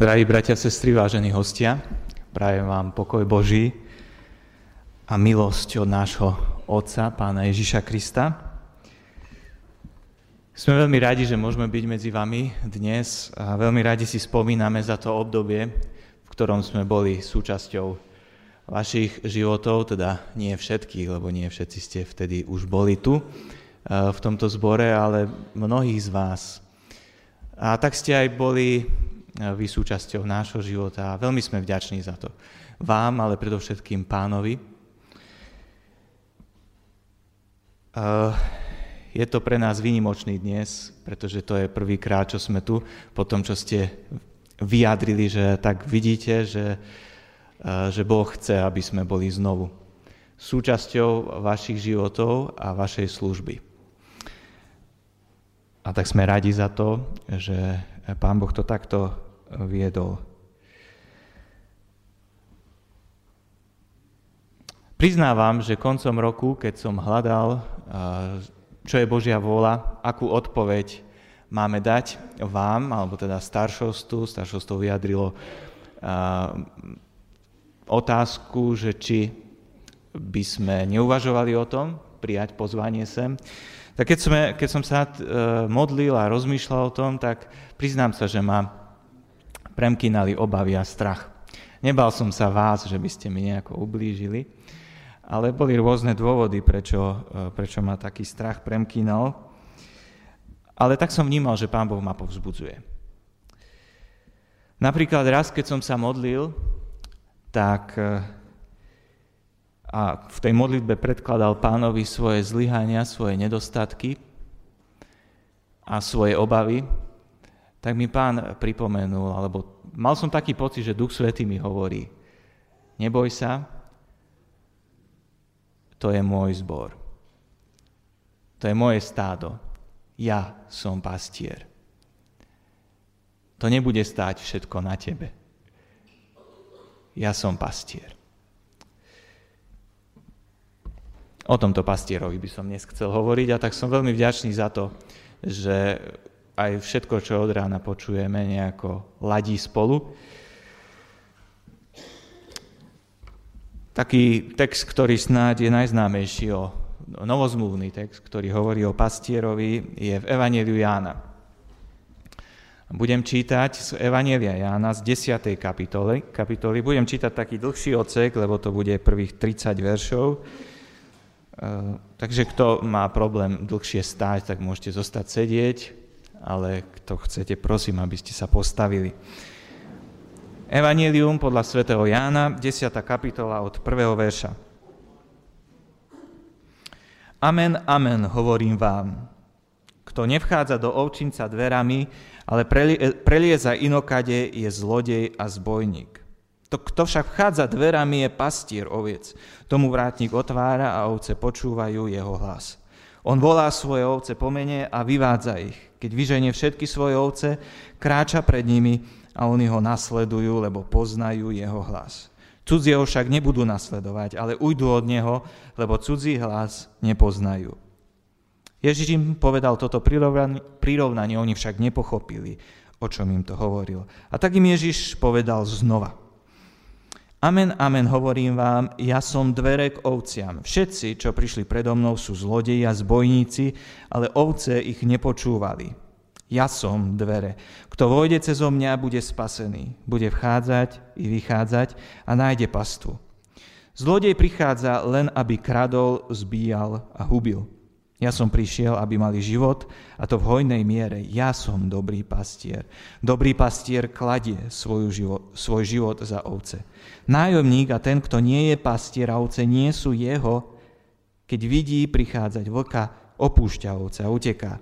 Drahí bratia, sestry, vážení hostia, prajem vám pokoj Boží a milosť od nášho Otca, Pána Ježiša Krista. Sme veľmi radi, že môžeme byť medzi vami dnes a veľmi radi si spomíname za to obdobie, v ktorom sme boli súčasťou vašich životov, teda nie všetkých, lebo nie všetci ste vtedy už boli tu v tomto zbore, ale mnohých z vás. A tak ste aj boli vy súčasťou nášho života a veľmi sme vďační za to. Vám, ale predovšetkým pánovi. Je to pre nás výnimočný dnes, pretože to je prvýkrát, čo sme tu, po tom, čo ste vyjadrili, že tak vidíte, že, že Boh chce, aby sme boli znovu súčasťou vašich životov a vašej služby. A tak sme radi za to, že Pán Boh to takto viedol. Priznávam, že koncom roku, keď som hľadal, čo je Božia vôľa, akú odpoveď máme dať vám, alebo teda staršostu, staršostvo vyjadrilo otázku, že či by sme neuvažovali o tom, prijať pozvanie sem, tak keď, sme, keď som sa e, modlil a rozmýšľal o tom, tak priznám sa, že ma premkínali obavy a strach. Nebal som sa vás, že by ste mi nejako ublížili, ale boli rôzne dôvody, prečo, e, prečo ma taký strach premkínal. Ale tak som vnímal, že Pán Boh ma povzbudzuje. Napríklad raz, keď som sa modlil, tak e, a v tej modlitbe predkladal pánovi svoje zlyhania, svoje nedostatky a svoje obavy, tak mi pán pripomenul, alebo mal som taký pocit, že Duch Svetý mi hovorí, neboj sa, to je môj zbor. To je moje stádo. Ja som pastier. To nebude stáť všetko na tebe. Ja som pastier. O tomto pastierovi by som dnes chcel hovoriť a tak som veľmi vďačný za to, že aj všetko, čo od rána počujeme, nejako ladí spolu. Taký text, ktorý snáď je najznámejší o novozmluvný text, ktorý hovorí o pastierovi, je v Evangeliu Jána. Budem čítať z Evanielia Jána z 10. kapitoly. kapitoly. Budem čítať taký dlhší odsek, lebo to bude prvých 30 veršov. Eh, takže kto má problém dlhšie stáť, tak môžete zostať sedieť, ale kto chcete, prosím, aby ste sa postavili. Evangelium podľa svätého Jána, 10. kapitola od 1. verša. Amen, amen, hovorím vám. Kto nevchádza do ovčinca dverami, ale prelieza inokade, je zlodej a zbojník. To, kto však vchádza dverami, je pastier oviec. Tomu vrátnik otvára a ovce počúvajú jeho hlas. On volá svoje ovce po mene a vyvádza ich. Keď vyženie všetky svoje ovce, kráča pred nimi a oni ho nasledujú, lebo poznajú jeho hlas. Cudzie ho však nebudú nasledovať, ale ujdu od neho, lebo cudzí hlas nepoznajú. Ježiš im povedal toto prirovnanie, oni však nepochopili, o čom im to hovoril. A tak im Ježiš povedal znova. Amen, amen, hovorím vám, ja som dvere k ovciam. Všetci, čo prišli predo mnou, sú zlodeji a zbojníci, ale ovce ich nepočúvali. Ja som dvere. Kto vojde cez mňa, bude spasený. Bude vchádzať i vychádzať a nájde pastu. Zlodej prichádza len, aby kradol, zbíjal a hubil. Ja som prišiel, aby mali život, a to v hojnej miere. Ja som dobrý pastier. Dobrý pastier kladie svoj život, svoj život za ovce. Nájomník a ten, kto nie je pastier a ovce nie sú jeho, keď vidí prichádzať vlka, opúšťa ovce a uteká.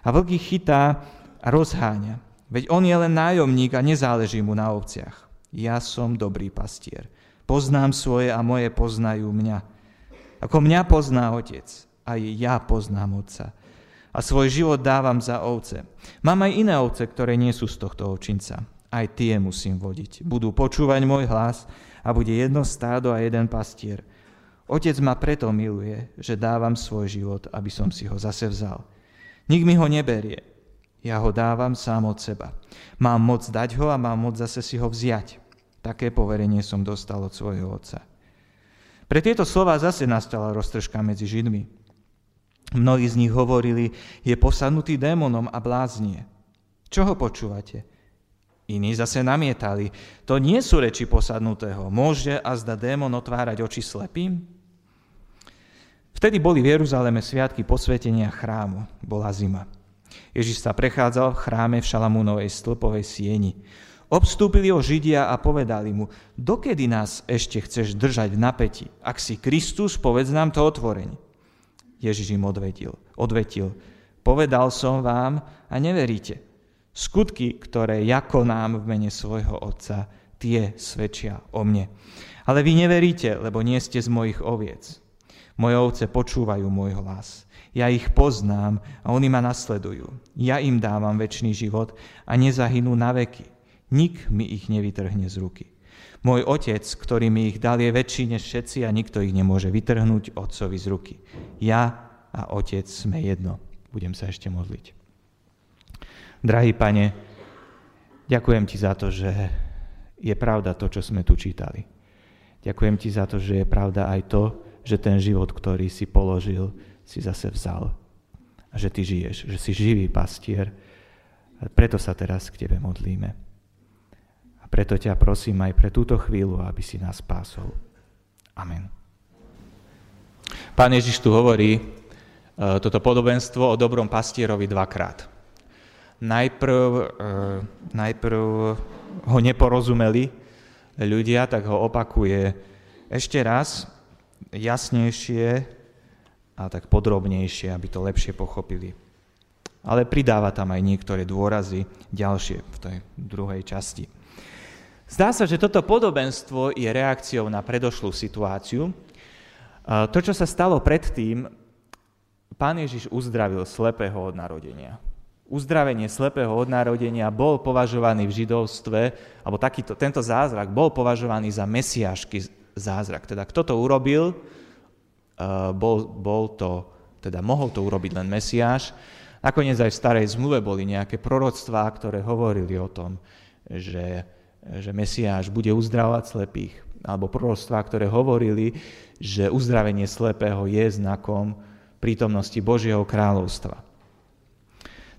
A vlk ich chytá a rozháňa. Veď on je len nájomník a nezáleží mu na ovciach. Ja som dobrý pastier. Poznám svoje a moje poznajú mňa. Ako mňa pozná otec, aj ja poznám Otca. A svoj život dávam za ovce. Mám aj iné ovce, ktoré nie sú z tohto ovčinca. Aj tie musím vodiť. Budú počúvať môj hlas a bude jedno stádo a jeden pastier. Otec ma preto miluje, že dávam svoj život, aby som si ho zase vzal. Nik mi ho neberie. Ja ho dávam sám od seba. Mám moc dať ho a mám moc zase si ho vziať. Také poverenie som dostal od svojho otca. Pre tieto slova zase nastala roztržka medzi Židmi. Mnohí z nich hovorili, je posadnutý démonom a bláznie. Čo ho počúvate? Iní zase namietali, to nie sú reči posadnutého. Môže a zda démon otvárať oči slepým? Vtedy boli v Jeruzaleme sviatky posvetenia chrámu. Bola zima. Ježiš sa prechádzal v chráme v Šalamúnovej stĺpovej sieni. Obstúpili ho Židia a povedali mu, dokedy nás ešte chceš držať v napätí? Ak si Kristus, povedz nám to otvorenie. Ježiš im odvetil, odvetil, povedal som vám a neveríte. Skutky, ktoré ja konám v mene svojho Otca, tie svedčia o mne. Ale vy neveríte, lebo nie ste z mojich oviec. Moje ovce počúvajú môj hlas. Ja ich poznám a oni ma nasledujú. Ja im dávam väčší život a nezahynú na veky. Nik mi ich nevytrhne z ruky. Môj otec, ktorý mi ich dal, je väčší než všetci a nikto ich nemôže vytrhnúť otcovi z ruky. Ja a otec sme jedno. Budem sa ešte modliť. Drahý pane, ďakujem ti za to, že je pravda to, čo sme tu čítali. Ďakujem ti za to, že je pravda aj to, že ten život, ktorý si položil, si zase vzal. A že ty žiješ, že si živý pastier. Preto sa teraz k tebe modlíme. Preto ťa prosím aj pre túto chvíľu, aby si nás pásol. Amen. Pán Ježiš tu hovorí e, toto podobenstvo o dobrom pastierovi dvakrát najprv, uh, najprv ho neporozumeli ľudia, tak ho opakuje ešte raz, jasnejšie a tak podrobnejšie, aby to lepšie pochopili. Ale pridáva tam aj niektoré dôrazy ďalšie v tej druhej časti. Zdá sa, že toto podobenstvo je reakciou na predošlú situáciu. To, čo sa stalo predtým, pán Ježiš uzdravil slepého od narodenia uzdravenie slepého od narodenia bol považovaný v židovstve, alebo takýto, tento zázrak bol považovaný za mesiášky zázrak. Teda kto to urobil, uh, bol, bol to, teda mohol to urobiť len mesiáš. Nakoniec aj v starej zmluve boli nejaké proroctvá, ktoré hovorili o tom, že, že mesiáš bude uzdravovať slepých. Alebo proroctvá, ktoré hovorili, že uzdravenie slepého je znakom prítomnosti Božieho kráľovstva.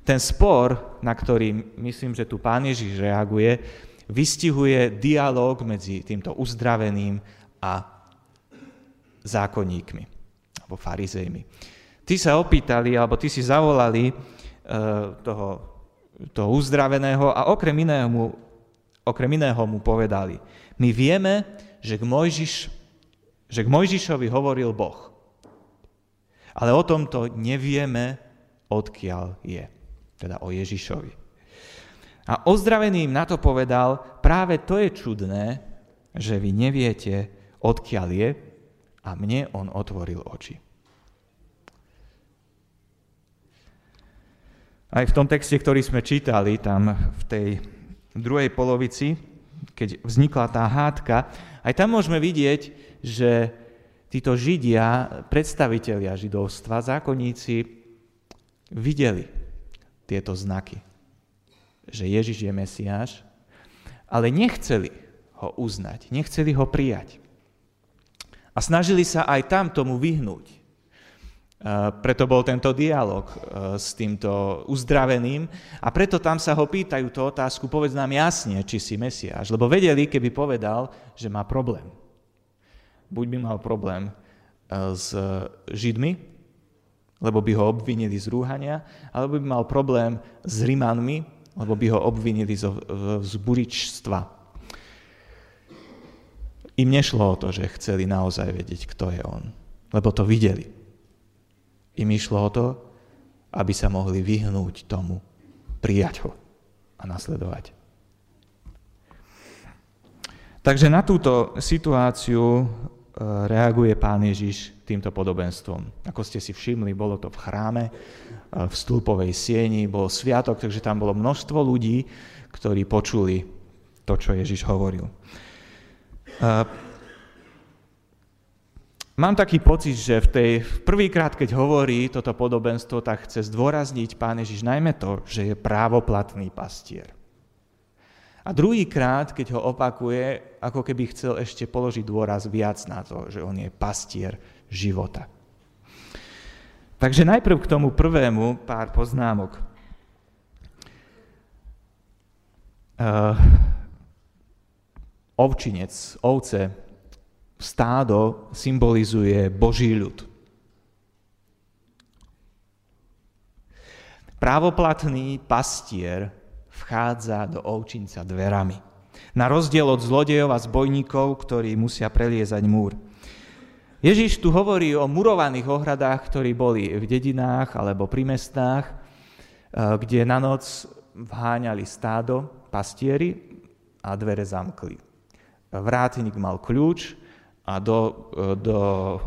Ten spor, na ktorý myslím, že tu pán Ježiš reaguje, vystihuje dialog medzi týmto uzdraveným a zákonníkmi, alebo farizejmi. Tí sa opýtali, alebo tí si zavolali uh, toho, toho uzdraveného a okrem iného, mu, okrem iného mu povedali, my vieme, že k, Mojžiš, že k Mojžišovi hovoril Boh, ale o tomto nevieme, odkiaľ je teda o Ježišovi. A ozdravený im na to povedal, práve to je čudné, že vy neviete, odkiaľ je a mne on otvoril oči. Aj v tom texte, ktorý sme čítali, tam v tej druhej polovici, keď vznikla tá hádka, aj tam môžeme vidieť, že títo Židia, predstavitelia židovstva, zákonníci, videli tieto znaky, že Ježiš je Mesiáš, ale nechceli ho uznať, nechceli ho prijať. A snažili sa aj tam tomu vyhnúť. Preto bol tento dialog e, s týmto uzdraveným a preto tam sa ho pýtajú tú otázku, povedz nám jasne, či si Mesiáš, lebo vedeli, keby povedal, že má problém. Buď by mal problém e, s Židmi, lebo by ho obvinili z rúhania, alebo by mal problém s Rimanmi, lebo by ho obvinili zo, z buričstva. Im nešlo o to, že chceli naozaj vedieť, kto je on, lebo to videli. Im išlo o to, aby sa mohli vyhnúť tomu, prijať ho a nasledovať. Takže na túto situáciu E, reaguje pán Ježiš týmto podobenstvom. Ako ste si všimli, bolo to v chráme, e, v stĺpovej sieni, bol sviatok, takže tam bolo množstvo ľudí, ktorí počuli to, čo Ježiš hovoril. Mám taký pocit, že v tej prvýkrát, keď hovorí toto podobenstvo, tak chce zdôrazniť pán Ježiš najmä to, že je právoplatný pastier. A druhýkrát, keď ho opakuje, ako keby chcel ešte položiť dôraz viac na to, že on je pastier života. Takže najprv k tomu prvému pár poznámok. Uh, ovčinec, ovce, stádo symbolizuje Boží ľud. Právoplatný pastier vchádza do ovčinca dverami. Na rozdiel od zlodejov a zbojníkov, ktorí musia preliezať múr. Ježiš tu hovorí o murovaných ohradách, ktorí boli v dedinách alebo pri mestách, eh, kde na noc vháňali stádo, pastieri a dvere zamkli. Vrátnik mal kľúč a do, do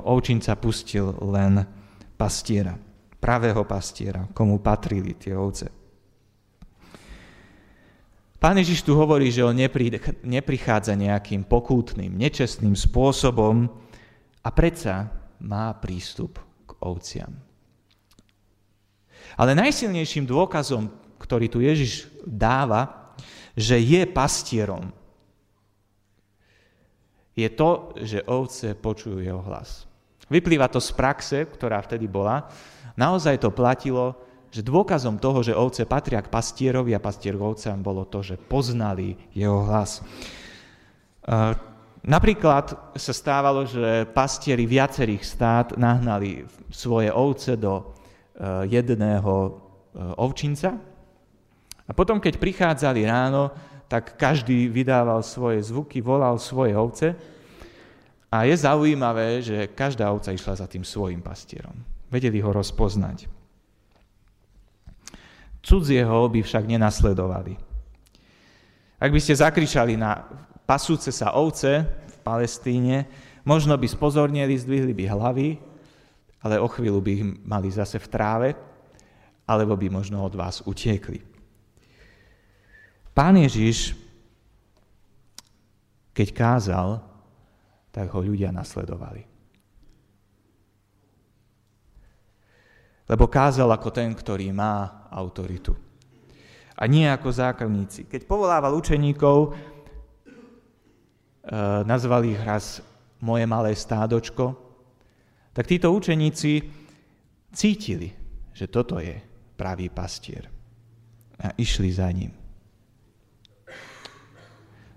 ovčinca pustil len pastiera, pravého pastiera, komu patrili tie ovce. Pán Ježiš tu hovorí, že on neprichádza nejakým pokútnym, nečestným spôsobom a predsa má prístup k ovciam. Ale najsilnejším dôkazom, ktorý tu Ježiš dáva, že je pastierom, je to, že ovce počujú jeho hlas. Vyplýva to z praxe, ktorá vtedy bola. Naozaj to platilo, že dôkazom toho, že ovce patria k pastierovi a pastier k ovcám, bolo to, že poznali jeho hlas. Napríklad sa stávalo, že pastieri viacerých stát nahnali svoje ovce do e, jedného e, ovčinca a potom, keď prichádzali ráno, tak každý vydával svoje zvuky, volal svoje ovce. A je zaujímavé, že každá ovca išla za tým svojim pastierom. Vedeli ho rozpoznať. Cudzieho by však nenasledovali. Ak by ste zakričali na pasúce sa ovce v Palestíne, možno by spozornili, zdvihli by hlavy, ale o chvíľu by ich mali zase v tráve, alebo by možno od vás utiekli. Pán Ježiš, keď kázal, tak ho ľudia nasledovali. Lebo kázal ako ten, ktorý má autoritu. A nie ako zákazníci. Keď povolával učeníkov, e, nazvali ich raz moje malé stádočko, tak títo učeníci cítili, že toto je pravý pastier. A išli za ním.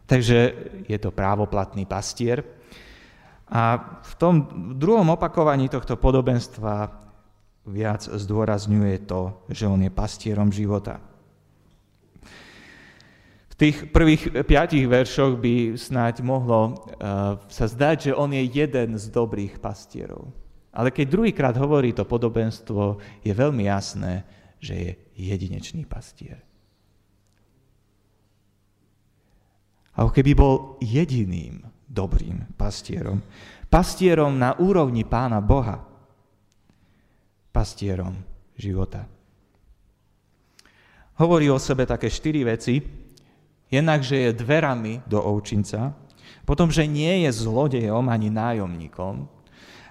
Takže je to právoplatný pastier. A v tom druhom opakovaní tohto podobenstva viac zdôrazňuje to, že on je pastierom života. V tých prvých piatich veršoch by snáď mohlo uh, sa zdať, že on je jeden z dobrých pastierov. Ale keď druhýkrát hovorí to podobenstvo, je veľmi jasné, že je jedinečný pastier. Ako keby bol jediným dobrým pastierom. Pastierom na úrovni pána Boha. Pastierom života. Hovorí o sebe také štyri veci. Jednak, že je dverami do ovčinca, potom, že nie je zlodejom ani nájomníkom,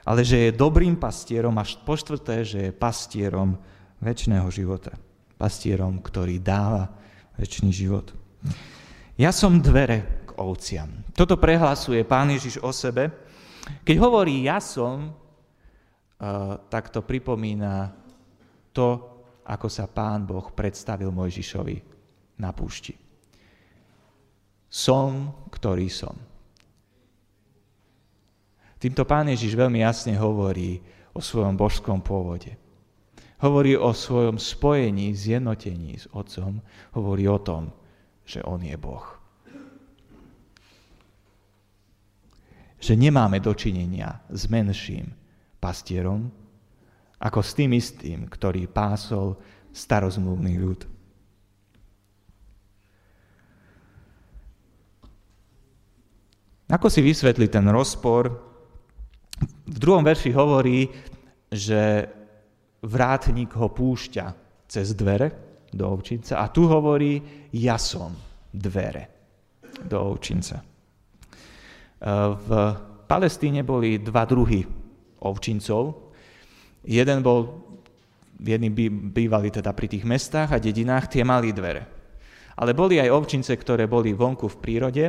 ale že je dobrým pastierom a po štvrté, že je pastierom väčšného života. Pastierom, ktorý dáva väčší život. Ja som dvere k ovciam. Toto prehlasuje pán Ježiš o sebe. Keď hovorí ja som, eh, tak to pripomína to, ako sa pán Boh predstavil Mojžišovi na púšti. Som, ktorý som. Týmto pán Ježiš veľmi jasne hovorí o svojom božskom pôvode. Hovorí o svojom spojení, zjednotení s Otcom. Hovorí o tom, že On je Boh. Že nemáme dočinenia s menším pastierom, ako s tým istým, ktorý pásol starozmluvný ľud. Ako si vysvetli ten rozpor? V druhom verši hovorí, že vrátnik ho púšťa cez dvere, do ovčinca. A tu hovorí, ja som dvere do ovčinca. E, v Palestíne boli dva druhy ovčincov. Jeden bol, jedni bývali teda pri tých mestách a dedinách, tie mali dvere. Ale boli aj ovčince, ktoré boli vonku v prírode,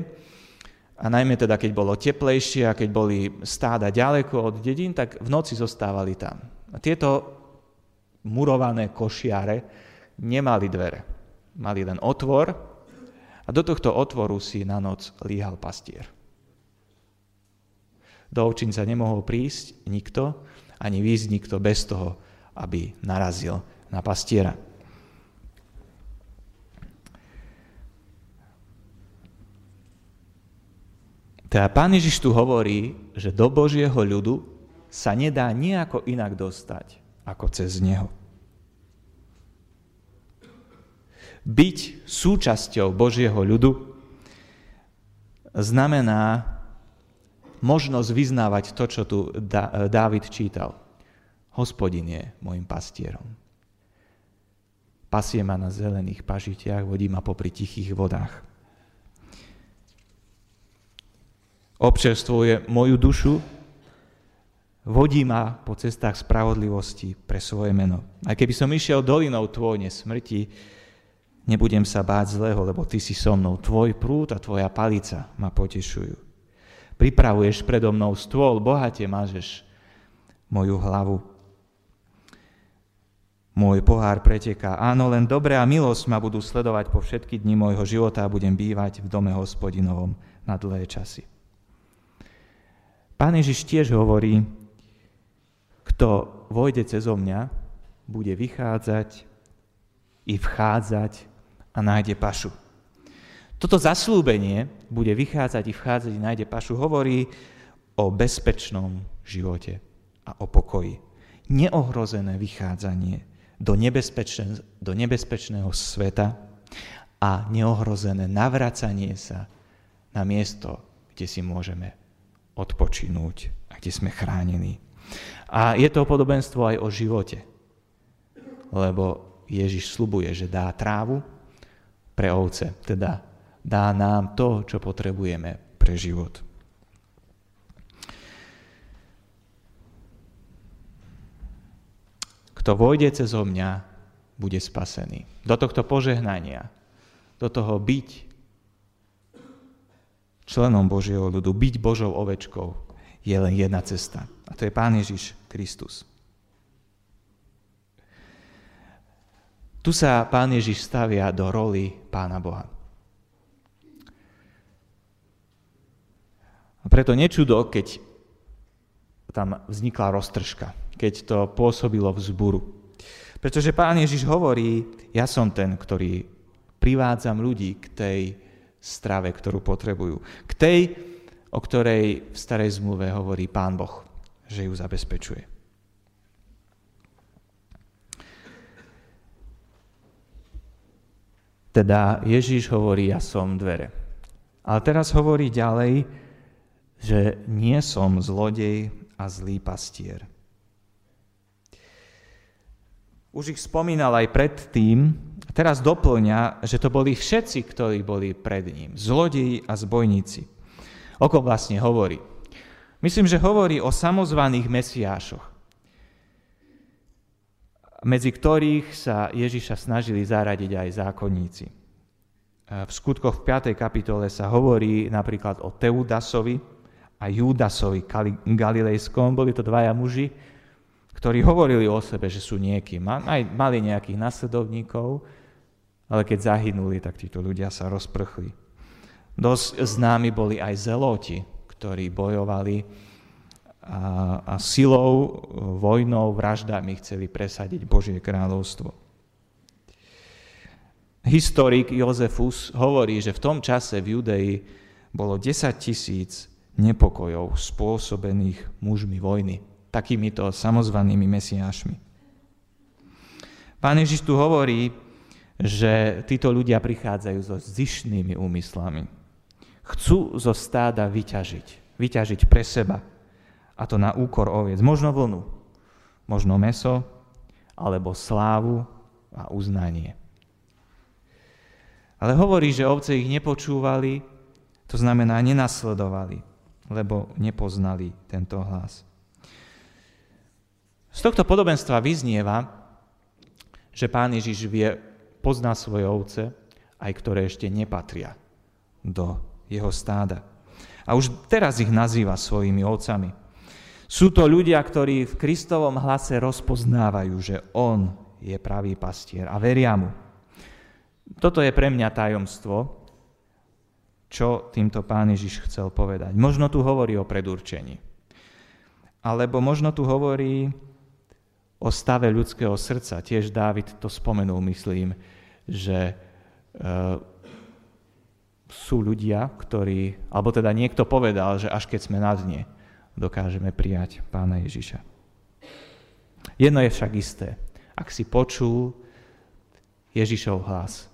a najmä teda, keď bolo teplejšie a keď boli stáda ďaleko od dedín, tak v noci zostávali tam. A tieto murované košiare nemali dvere. Mali len otvor a do tohto otvoru si na noc líhal pastier. Do ovčinca nemohol prísť nikto, ani výjsť nikto bez toho, aby narazil na pastiera. Teda pán Ježiš tu hovorí, že do Božieho ľudu sa nedá nejako inak dostať, ako cez Neho. Byť súčasťou Božieho ľudu znamená možnosť vyznávať to, čo tu Dávid čítal. Hospodin je môjim pastierom. Pasie ma na zelených pažitiach, vodí ma popri tichých vodách. občerstvuje moju dušu, vodí ma po cestách spravodlivosti pre svoje meno. Aj keby som išiel dolinou tvojne smrti, nebudem sa báť zlého, lebo ty si so mnou. Tvoj prúd a tvoja palica ma potešujú. Pripravuješ predo mnou stôl, bohate mážeš moju hlavu. Môj pohár preteká. Áno, len dobré a milosť ma budú sledovať po všetky dni môjho života a budem bývať v dome hospodinovom na dlhé časy. Pán Ježiš tiež hovorí, kto vojde cez mňa, bude vychádzať i vchádzať a nájde pašu. Toto zaslúbenie bude vychádzať i vchádzať i nájde pašu hovorí o bezpečnom živote a o pokoji. Neohrozené vychádzanie do, nebezpečné, do nebezpečného sveta a neohrozené navracanie sa na miesto, kde si môžeme odpočinúť a kde sme chránení. A je to podobenstvo aj o živote, lebo Ježiš slubuje, že dá trávu pre ovce, teda dá nám to, čo potrebujeme pre život. Kto vojde cez mňa, bude spasený. Do tohto požehnania, do toho byť členom Božieho ľudu, byť Božou ovečkou, je len jedna cesta. A to je Pán Ježiš Kristus. Tu sa Pán Ježiš stavia do roli Pána Boha. A preto nečudo, keď tam vznikla roztržka, keď to pôsobilo vzburu. Pretože Pán Ježiš hovorí, ja som ten, ktorý privádzam ľudí k tej strave, ktorú potrebujú. K tej, o ktorej v starej zmluve hovorí Pán Boh, že ju zabezpečuje. Teda Ježíš hovorí, ja som dvere. Ale teraz hovorí ďalej, že nie som zlodej a zlý pastier. Už ich spomínal aj predtým, teraz doplňa, že to boli všetci, ktorí boli pred ním. Zlodeji a zbojníci. O kom vlastne hovorí? Myslím, že hovorí o samozvaných mesiášoch, medzi ktorých sa Ježiša snažili zaradiť aj zákonníci. V skutkoch v 5. kapitole sa hovorí napríklad o Teudasovi a Judasovi Galilejskom. Boli to dvaja muži, ktorí hovorili o sebe, že sú niekým. Aj mali nejakých nasledovníkov, ale keď zahynuli, tak títo ľudia sa rozprchli. Dosť známi boli aj zeloti, ktorí bojovali a, a silou, vojnou, vraždami chceli presadiť Božie kráľovstvo. Historik Jozefus hovorí, že v tom čase v Judei bolo 10 tisíc nepokojov spôsobených mužmi vojny, takýmito samozvanými mesiášmi. Pán Ježiš tu hovorí, že títo ľudia prichádzajú so zišnými úmyslami. Chcú zo stáda vyťažiť, vyťažiť pre seba. A to na úkor oviec. Možno vlnu, možno meso, alebo slávu a uznanie. Ale hovorí, že ovce ich nepočúvali, to znamená nenasledovali, lebo nepoznali tento hlas. Z tohto podobenstva vyznieva, že pán Ježiš vie, pozná svoje ovce, aj ktoré ešte nepatria do jeho stáda. A už teraz ich nazýva svojimi ovcami. Sú to ľudia, ktorí v Kristovom hlase rozpoznávajú, že On je pravý pastier a veria mu. Toto je pre mňa tajomstvo, čo týmto pán Ježiš chcel povedať. Možno tu hovorí o predurčení. Alebo možno tu hovorí o stave ľudského srdca. Tiež Dávid to spomenul, myslím, že e, sú ľudia, ktorí, alebo teda niekto povedal, že až keď sme na dne, dokážeme prijať pána Ježiša. Jedno je však isté. Ak si počul Ježišov hlas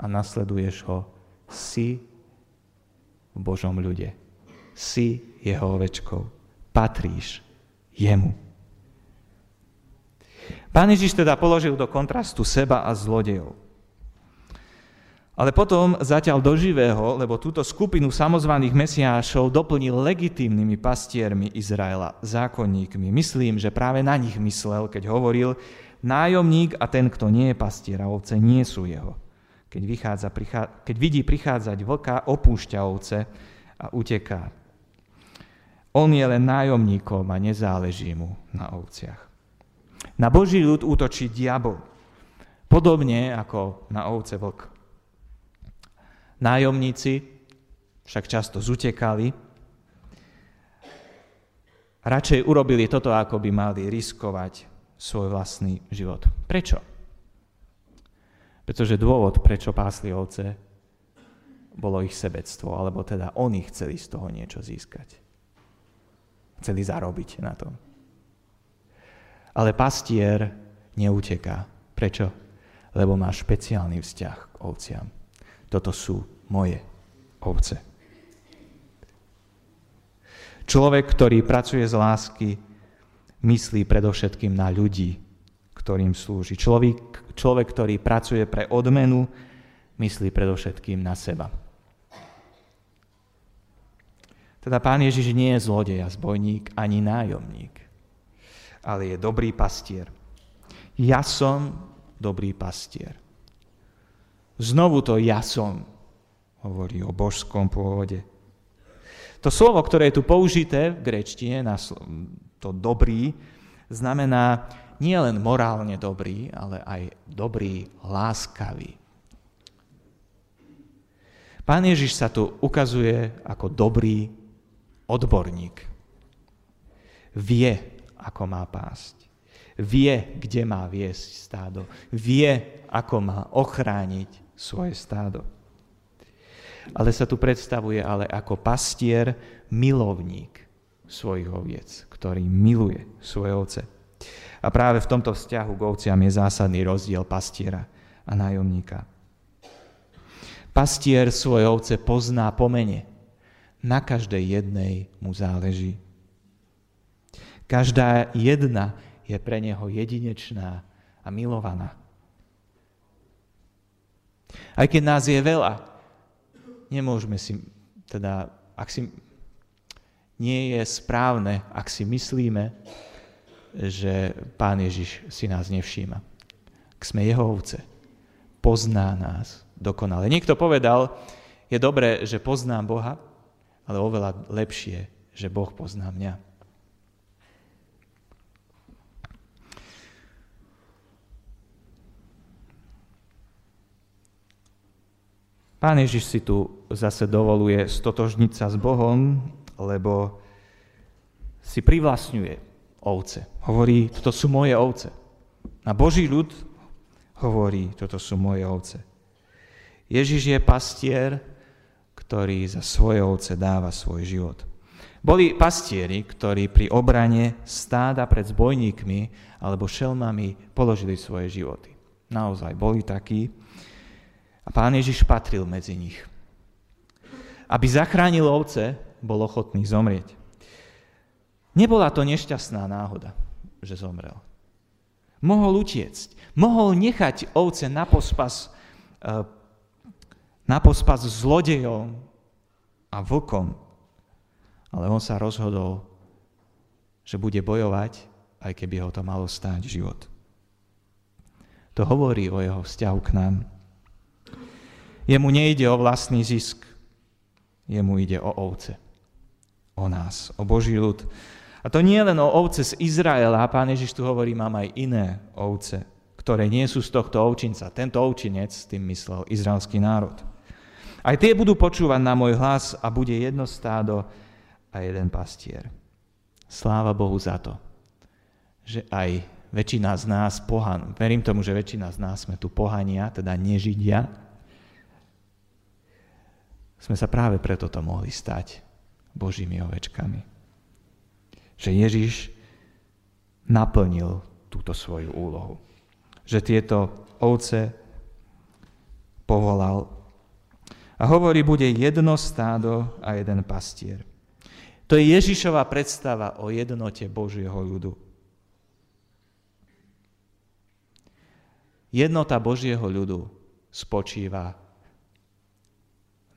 a nasleduješ ho, si v Božom ľude. Si jeho ovečkou. Patríš jemu. Pán Ježiš teda položil do kontrastu seba a zlodejov. Ale potom zatiaľ do živého, lebo túto skupinu samozvaných mesiášov doplnil legitímnymi pastiermi Izraela, zákonníkmi. Myslím, že práve na nich myslel, keď hovoril, nájomník a ten, kto nie je pastier a ovce, nie sú jeho. Keď, vychádza, prichá, keď vidí prichádzať vlka, opúšťa ovce a uteká. On je len nájomníkom a nezáleží mu na ovciach. Na Boží ľud útočí diabol, podobne ako na ovce vlk. Nájomníci však často zutekali, radšej urobili toto, ako by mali riskovať svoj vlastný život. Prečo? Pretože dôvod, prečo pásli ovce, bolo ich sebectvo, alebo teda oni chceli z toho niečo získať. Chceli zarobiť na tom. Ale pastier neuteká. Prečo? Lebo má špeciálny vzťah k ovciam. Toto sú moje ovce. Človek, ktorý pracuje z lásky, myslí predovšetkým na ľudí, ktorým slúži. Človek, človek, ktorý pracuje pre odmenu, myslí predovšetkým na seba. Teda pán Ježiš nie je zlodej a zbojník ani nájomník, ale je dobrý pastier. Ja som dobrý pastier. Znovu to ja som hovorí o božskom pôvode. To slovo, ktoré je tu použité v grečtine, na to dobrý, znamená nie len morálne dobrý, ale aj dobrý, láskavý. Pán Ježiš sa tu ukazuje ako dobrý odborník. Vie, ako má pásť. Vie, kde má viesť stádo. Vie, ako má ochrániť svoje stádo. Ale sa tu predstavuje ale ako pastier, milovník svojich oviec, ktorý miluje svoje ovce. A práve v tomto vzťahu k ovciam je zásadný rozdiel pastiera a nájomníka. Pastier svoje ovce pozná po mene. Na každej jednej mu záleží. Každá jedna je pre neho jedinečná a milovaná. Aj keď nás je veľa, nemôžeme si, teda, ak si, nie je správne, ak si myslíme, že Pán Ježiš si nás nevšíma. Ak sme jeho ovce, pozná nás dokonale. Niekto povedal, je dobré, že poznám Boha, ale oveľa lepšie, že Boh pozná mňa. Pán Ježiš si tu zase dovoluje stotožniť sa s Bohom, lebo si privlastňuje ovce. Hovorí, toto sú moje ovce. A Boží ľud hovorí, toto sú moje ovce. Ježiš je pastier, ktorý za svoje ovce dáva svoj život. Boli pastieri, ktorí pri obrane stáda pred zbojníkmi alebo šelmami položili svoje životy. Naozaj boli takí. A pán Ježiš patril medzi nich. Aby zachránil ovce, bol ochotný zomrieť. Nebola to nešťastná náhoda, že zomrel. Mohol utiecť. Mohol nechať ovce na pospas, eh, na pospas zlodejom a vlkom. Ale on sa rozhodol, že bude bojovať aj keby ho to malo stáť život. To hovorí o jeho vzťahu k nám. Jemu nejde o vlastný zisk, jemu ide o ovce, o nás, o Boží ľud. A to nie len o ovce z Izraela, pán Ježiš tu hovorí, mám aj iné ovce, ktoré nie sú z tohto ovčinca. Tento ovčinec, tým myslel izraelský národ. Aj tie budú počúvať na môj hlas a bude jedno stádo a jeden pastier. Sláva Bohu za to, že aj väčšina z nás pohan, verím tomu, že väčšina z nás sme tu pohania, teda nežidia, sme sa práve preto to mohli stať Božími ovečkami. Že Ježiš naplnil túto svoju úlohu. Že tieto ovce povolal. A hovorí, bude jedno stádo a jeden pastier. To je Ježišova predstava o jednote Božieho ľudu. Jednota Božieho ľudu spočíva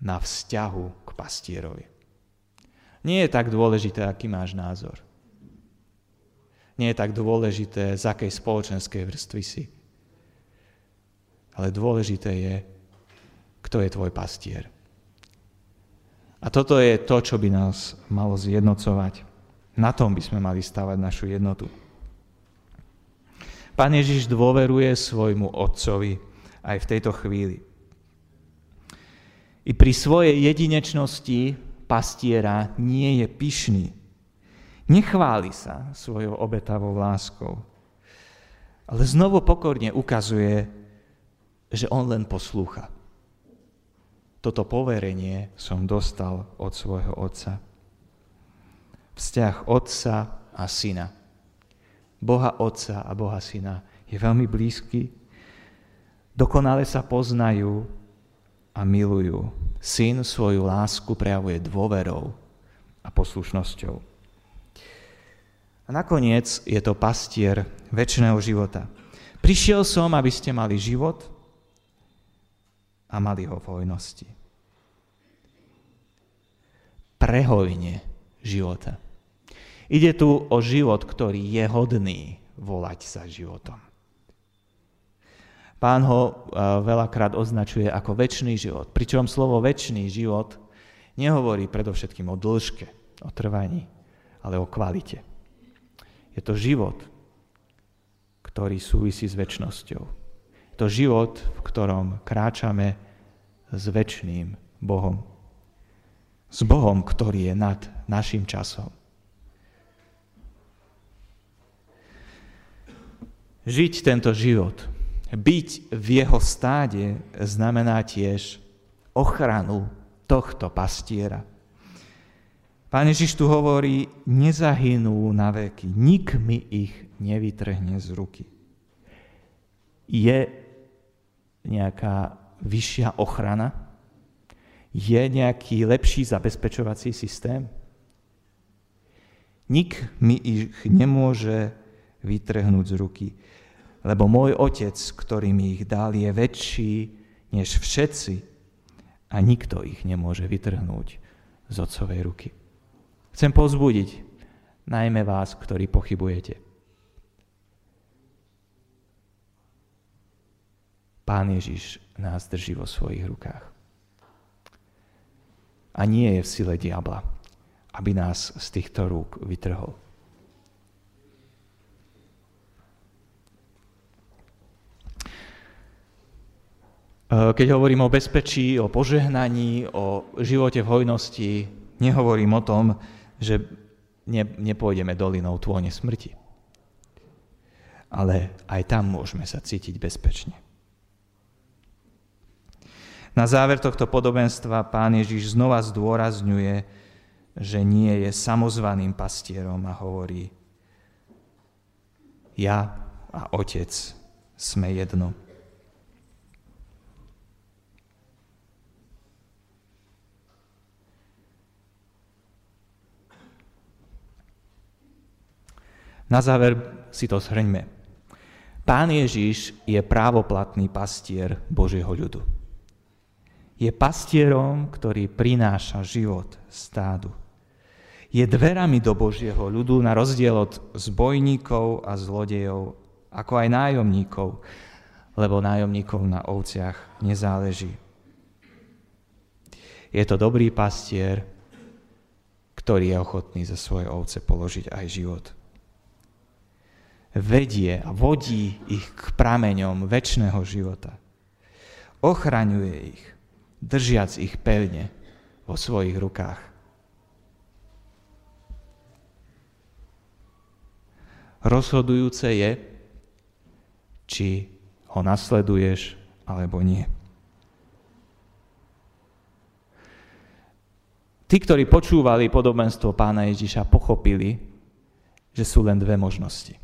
na vzťahu k pastierovi. Nie je tak dôležité, aký máš názor. Nie je tak dôležité, z akej spoločenskej vrstvy si. Ale dôležité je, kto je tvoj pastier. A toto je to, čo by nás malo zjednocovať. Na tom by sme mali stavať našu jednotu. Pán Ježiš dôveruje svojmu otcovi aj v tejto chvíli. I pri svojej jedinečnosti pastiera nie je pyšný. Nechváli sa svojou obetavou láskou. Ale znovu pokorne ukazuje, že on len poslúcha. Toto poverenie som dostal od svojho otca. Vzťah otca a syna Boha Otca a Boha Syna je veľmi blízky. Dokonale sa poznajú a milujú. Syn svoju lásku prejavuje dôverou a poslušnosťou. A nakoniec je to pastier väčšného života. Prišiel som, aby ste mali život a mali ho v hojnosti. Prehojne života. Ide tu o život, ktorý je hodný volať sa životom. Pán ho veľakrát označuje ako väčší život. Pričom slovo väčší život nehovorí predovšetkým o dĺžke, o trvaní, ale o kvalite. Je to život, ktorý súvisí s väčšnosťou. Je to život, v ktorom kráčame s väčšným Bohom. S Bohom, ktorý je nad našim časom Žiť tento život, byť v jeho stáde, znamená tiež ochranu tohto pastiera. Pán Ježiš tu hovorí, nezahynú na veky, nik mi ich nevytrhne z ruky. Je nejaká vyššia ochrana? Je nejaký lepší zabezpečovací systém? Nik mi ich nemôže vytrhnúť z ruky lebo môj otec, ktorý mi ich dal, je väčší než všetci a nikto ich nemôže vytrhnúť z otcovej ruky. Chcem pozbudiť najmä vás, ktorí pochybujete. Pán Ježiš nás drží vo svojich rukách. A nie je v sile diabla, aby nás z týchto rúk vytrhol. Keď hovorím o bezpečí, o požehnaní, o živote v hojnosti, nehovorím o tom, že ne, nepôjdeme dolinou tvône smrti. Ale aj tam môžeme sa cítiť bezpečne. Na záver tohto podobenstva pán Ježiš znova zdôrazňuje, že nie je samozvaným pastierom a hovorí, ja a otec sme jedno. Na záver si to zhrňme. Pán Ježiš je právoplatný pastier Božieho ľudu. Je pastierom, ktorý prináša život stádu. Je dverami do Božieho ľudu na rozdiel od zbojníkov a zlodejov, ako aj nájomníkov, lebo nájomníkov na ovciach nezáleží. Je to dobrý pastier, ktorý je ochotný za svoje ovce položiť aj život. Vedie a vodí ich k prameňom väčšného života. Ochraňuje ich, držiac ich pevne vo svojich rukách. Rozhodujúce je, či ho nasleduješ alebo nie. Tí, ktorí počúvali podobenstvo pána Ježiša, pochopili, že sú len dve možnosti.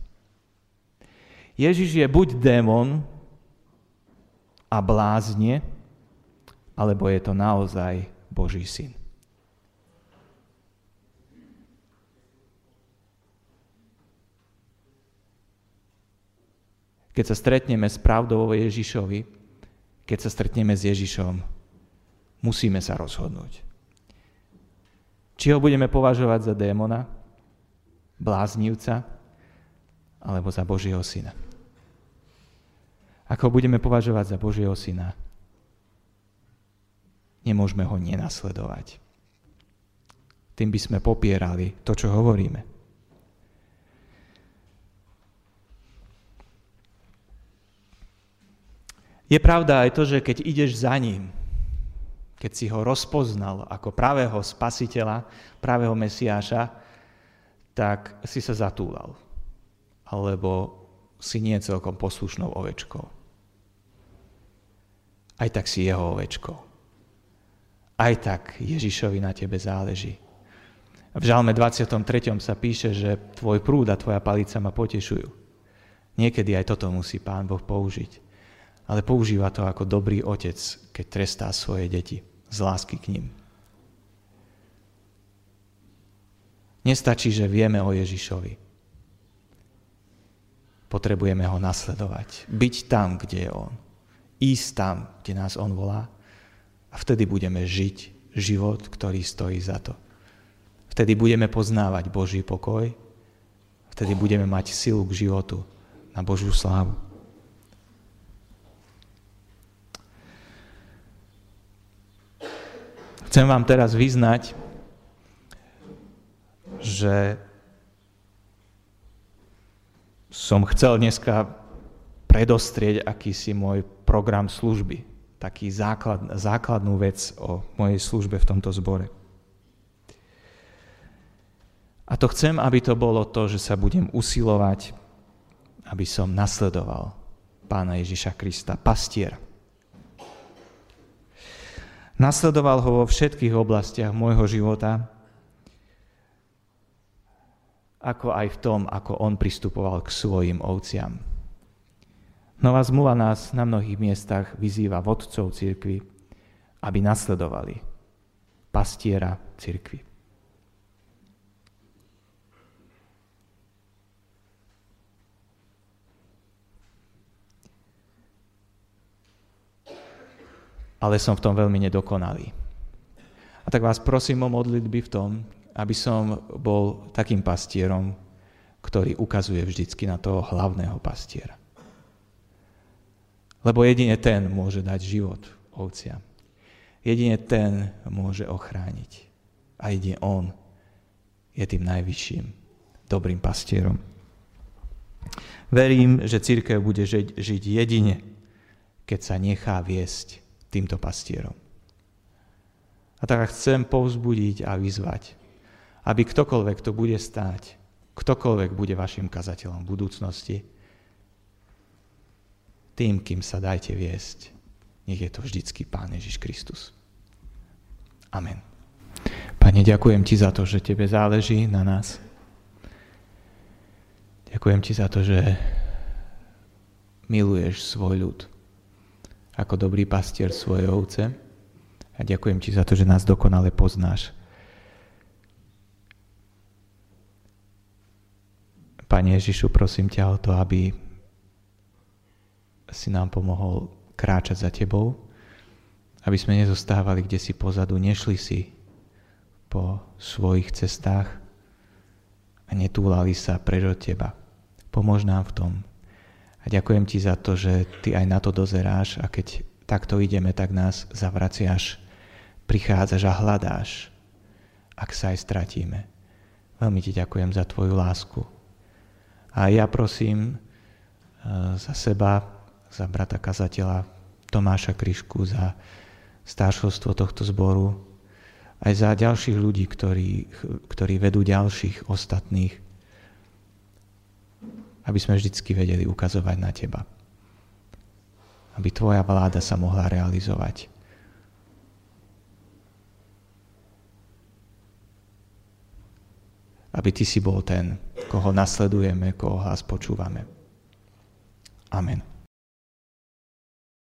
Ježiš je buď démon a blázne, alebo je to naozaj Boží syn. Keď sa stretneme s pravdou o Ježišovi, keď sa stretneme s Ježišom, musíme sa rozhodnúť. Či ho budeme považovať za démona, bláznivca, alebo za Božieho syna. Ako ho budeme považovať za Božieho syna, nemôžeme ho nenasledovať. Tým by sme popierali to, čo hovoríme. Je pravda aj to, že keď ideš za ním, keď si ho rozpoznal ako pravého spasiteľa, pravého Mesiáša, tak si sa zatúlal. Alebo si nie celkom poslušnou ovečkou. Aj tak si jeho ovečkou. Aj tak Ježišovi na tebe záleží. V Žalme 23. sa píše, že tvoj prúd a tvoja palica ma potešujú. Niekedy aj toto musí Pán Boh použiť. Ale používa to ako dobrý otec, keď trestá svoje deti z lásky k ním. Nestačí, že vieme o Ježišovi. Potrebujeme ho nasledovať. Byť tam, kde je on. Ísť tam, kde nás on volá. A vtedy budeme žiť život, ktorý stojí za to. Vtedy budeme poznávať Boží pokoj. Vtedy budeme mať silu k životu na Božiu slávu. Chcem vám teraz vyznať, že som chcel dneska predostrieť akýsi môj program služby, taký základ, základnú vec o mojej službe v tomto zbore. A to chcem, aby to bolo to, že sa budem usilovať, aby som nasledoval pána Ježiša Krista, pastiera. Nasledoval ho vo všetkých oblastiach môjho života, ako aj v tom, ako on pristupoval k svojim ovciam. Nová zmluva nás na mnohých miestach vyzýva vodcov cirkvy, aby nasledovali pastiera cirkvy. ale som v tom veľmi nedokonalý. A tak vás prosím o modlitby v tom, aby som bol takým pastierom, ktorý ukazuje vždycky na toho hlavného pastiera. Lebo jedine ten môže dať život ovciam. Jedine ten môže ochrániť. A jedine on je tým najvyšším dobrým pastierom. Verím, že církev bude žiť, žiť jedine, keď sa nechá viesť týmto pastierom. A tak chcem povzbudiť a vyzvať, aby ktokoľvek to bude stáť, ktokoľvek bude vašim kazateľom v budúcnosti, tým, kým sa dajte viesť, nech je to vždycky Pán Ježiš Kristus. Amen. Pane, ďakujem Ti za to, že Tebe záleží na nás. Ďakujem Ti za to, že miluješ svoj ľud ako dobrý pastier svoje ovce. A ďakujem ti za to, že nás dokonale poznáš. Pane Ježišu, prosím ťa o to, aby si nám pomohol kráčať za tebou, aby sme nezostávali kde si pozadu, nešli si po svojich cestách a netúlali sa preč teba. Pomôž nám v tom. A ďakujem ti za to, že ty aj na to dozeráš a keď takto ideme, tak nás zavraciaš, prichádzaš a hľadáš, ak sa aj stratíme. Veľmi ti ďakujem za tvoju lásku. A ja prosím eh, za seba, za brata kazateľa Tomáša Kryšku, za staršovstvo tohto zboru, aj za ďalších ľudí, ktorí, ktorí vedú ďalších ostatných, aby sme vždycky vedeli ukazovať na Teba. Aby Tvoja vláda sa mohla realizovať. Aby Ty si bol ten, koho nasledujeme, koho hlas počúvame. Amen.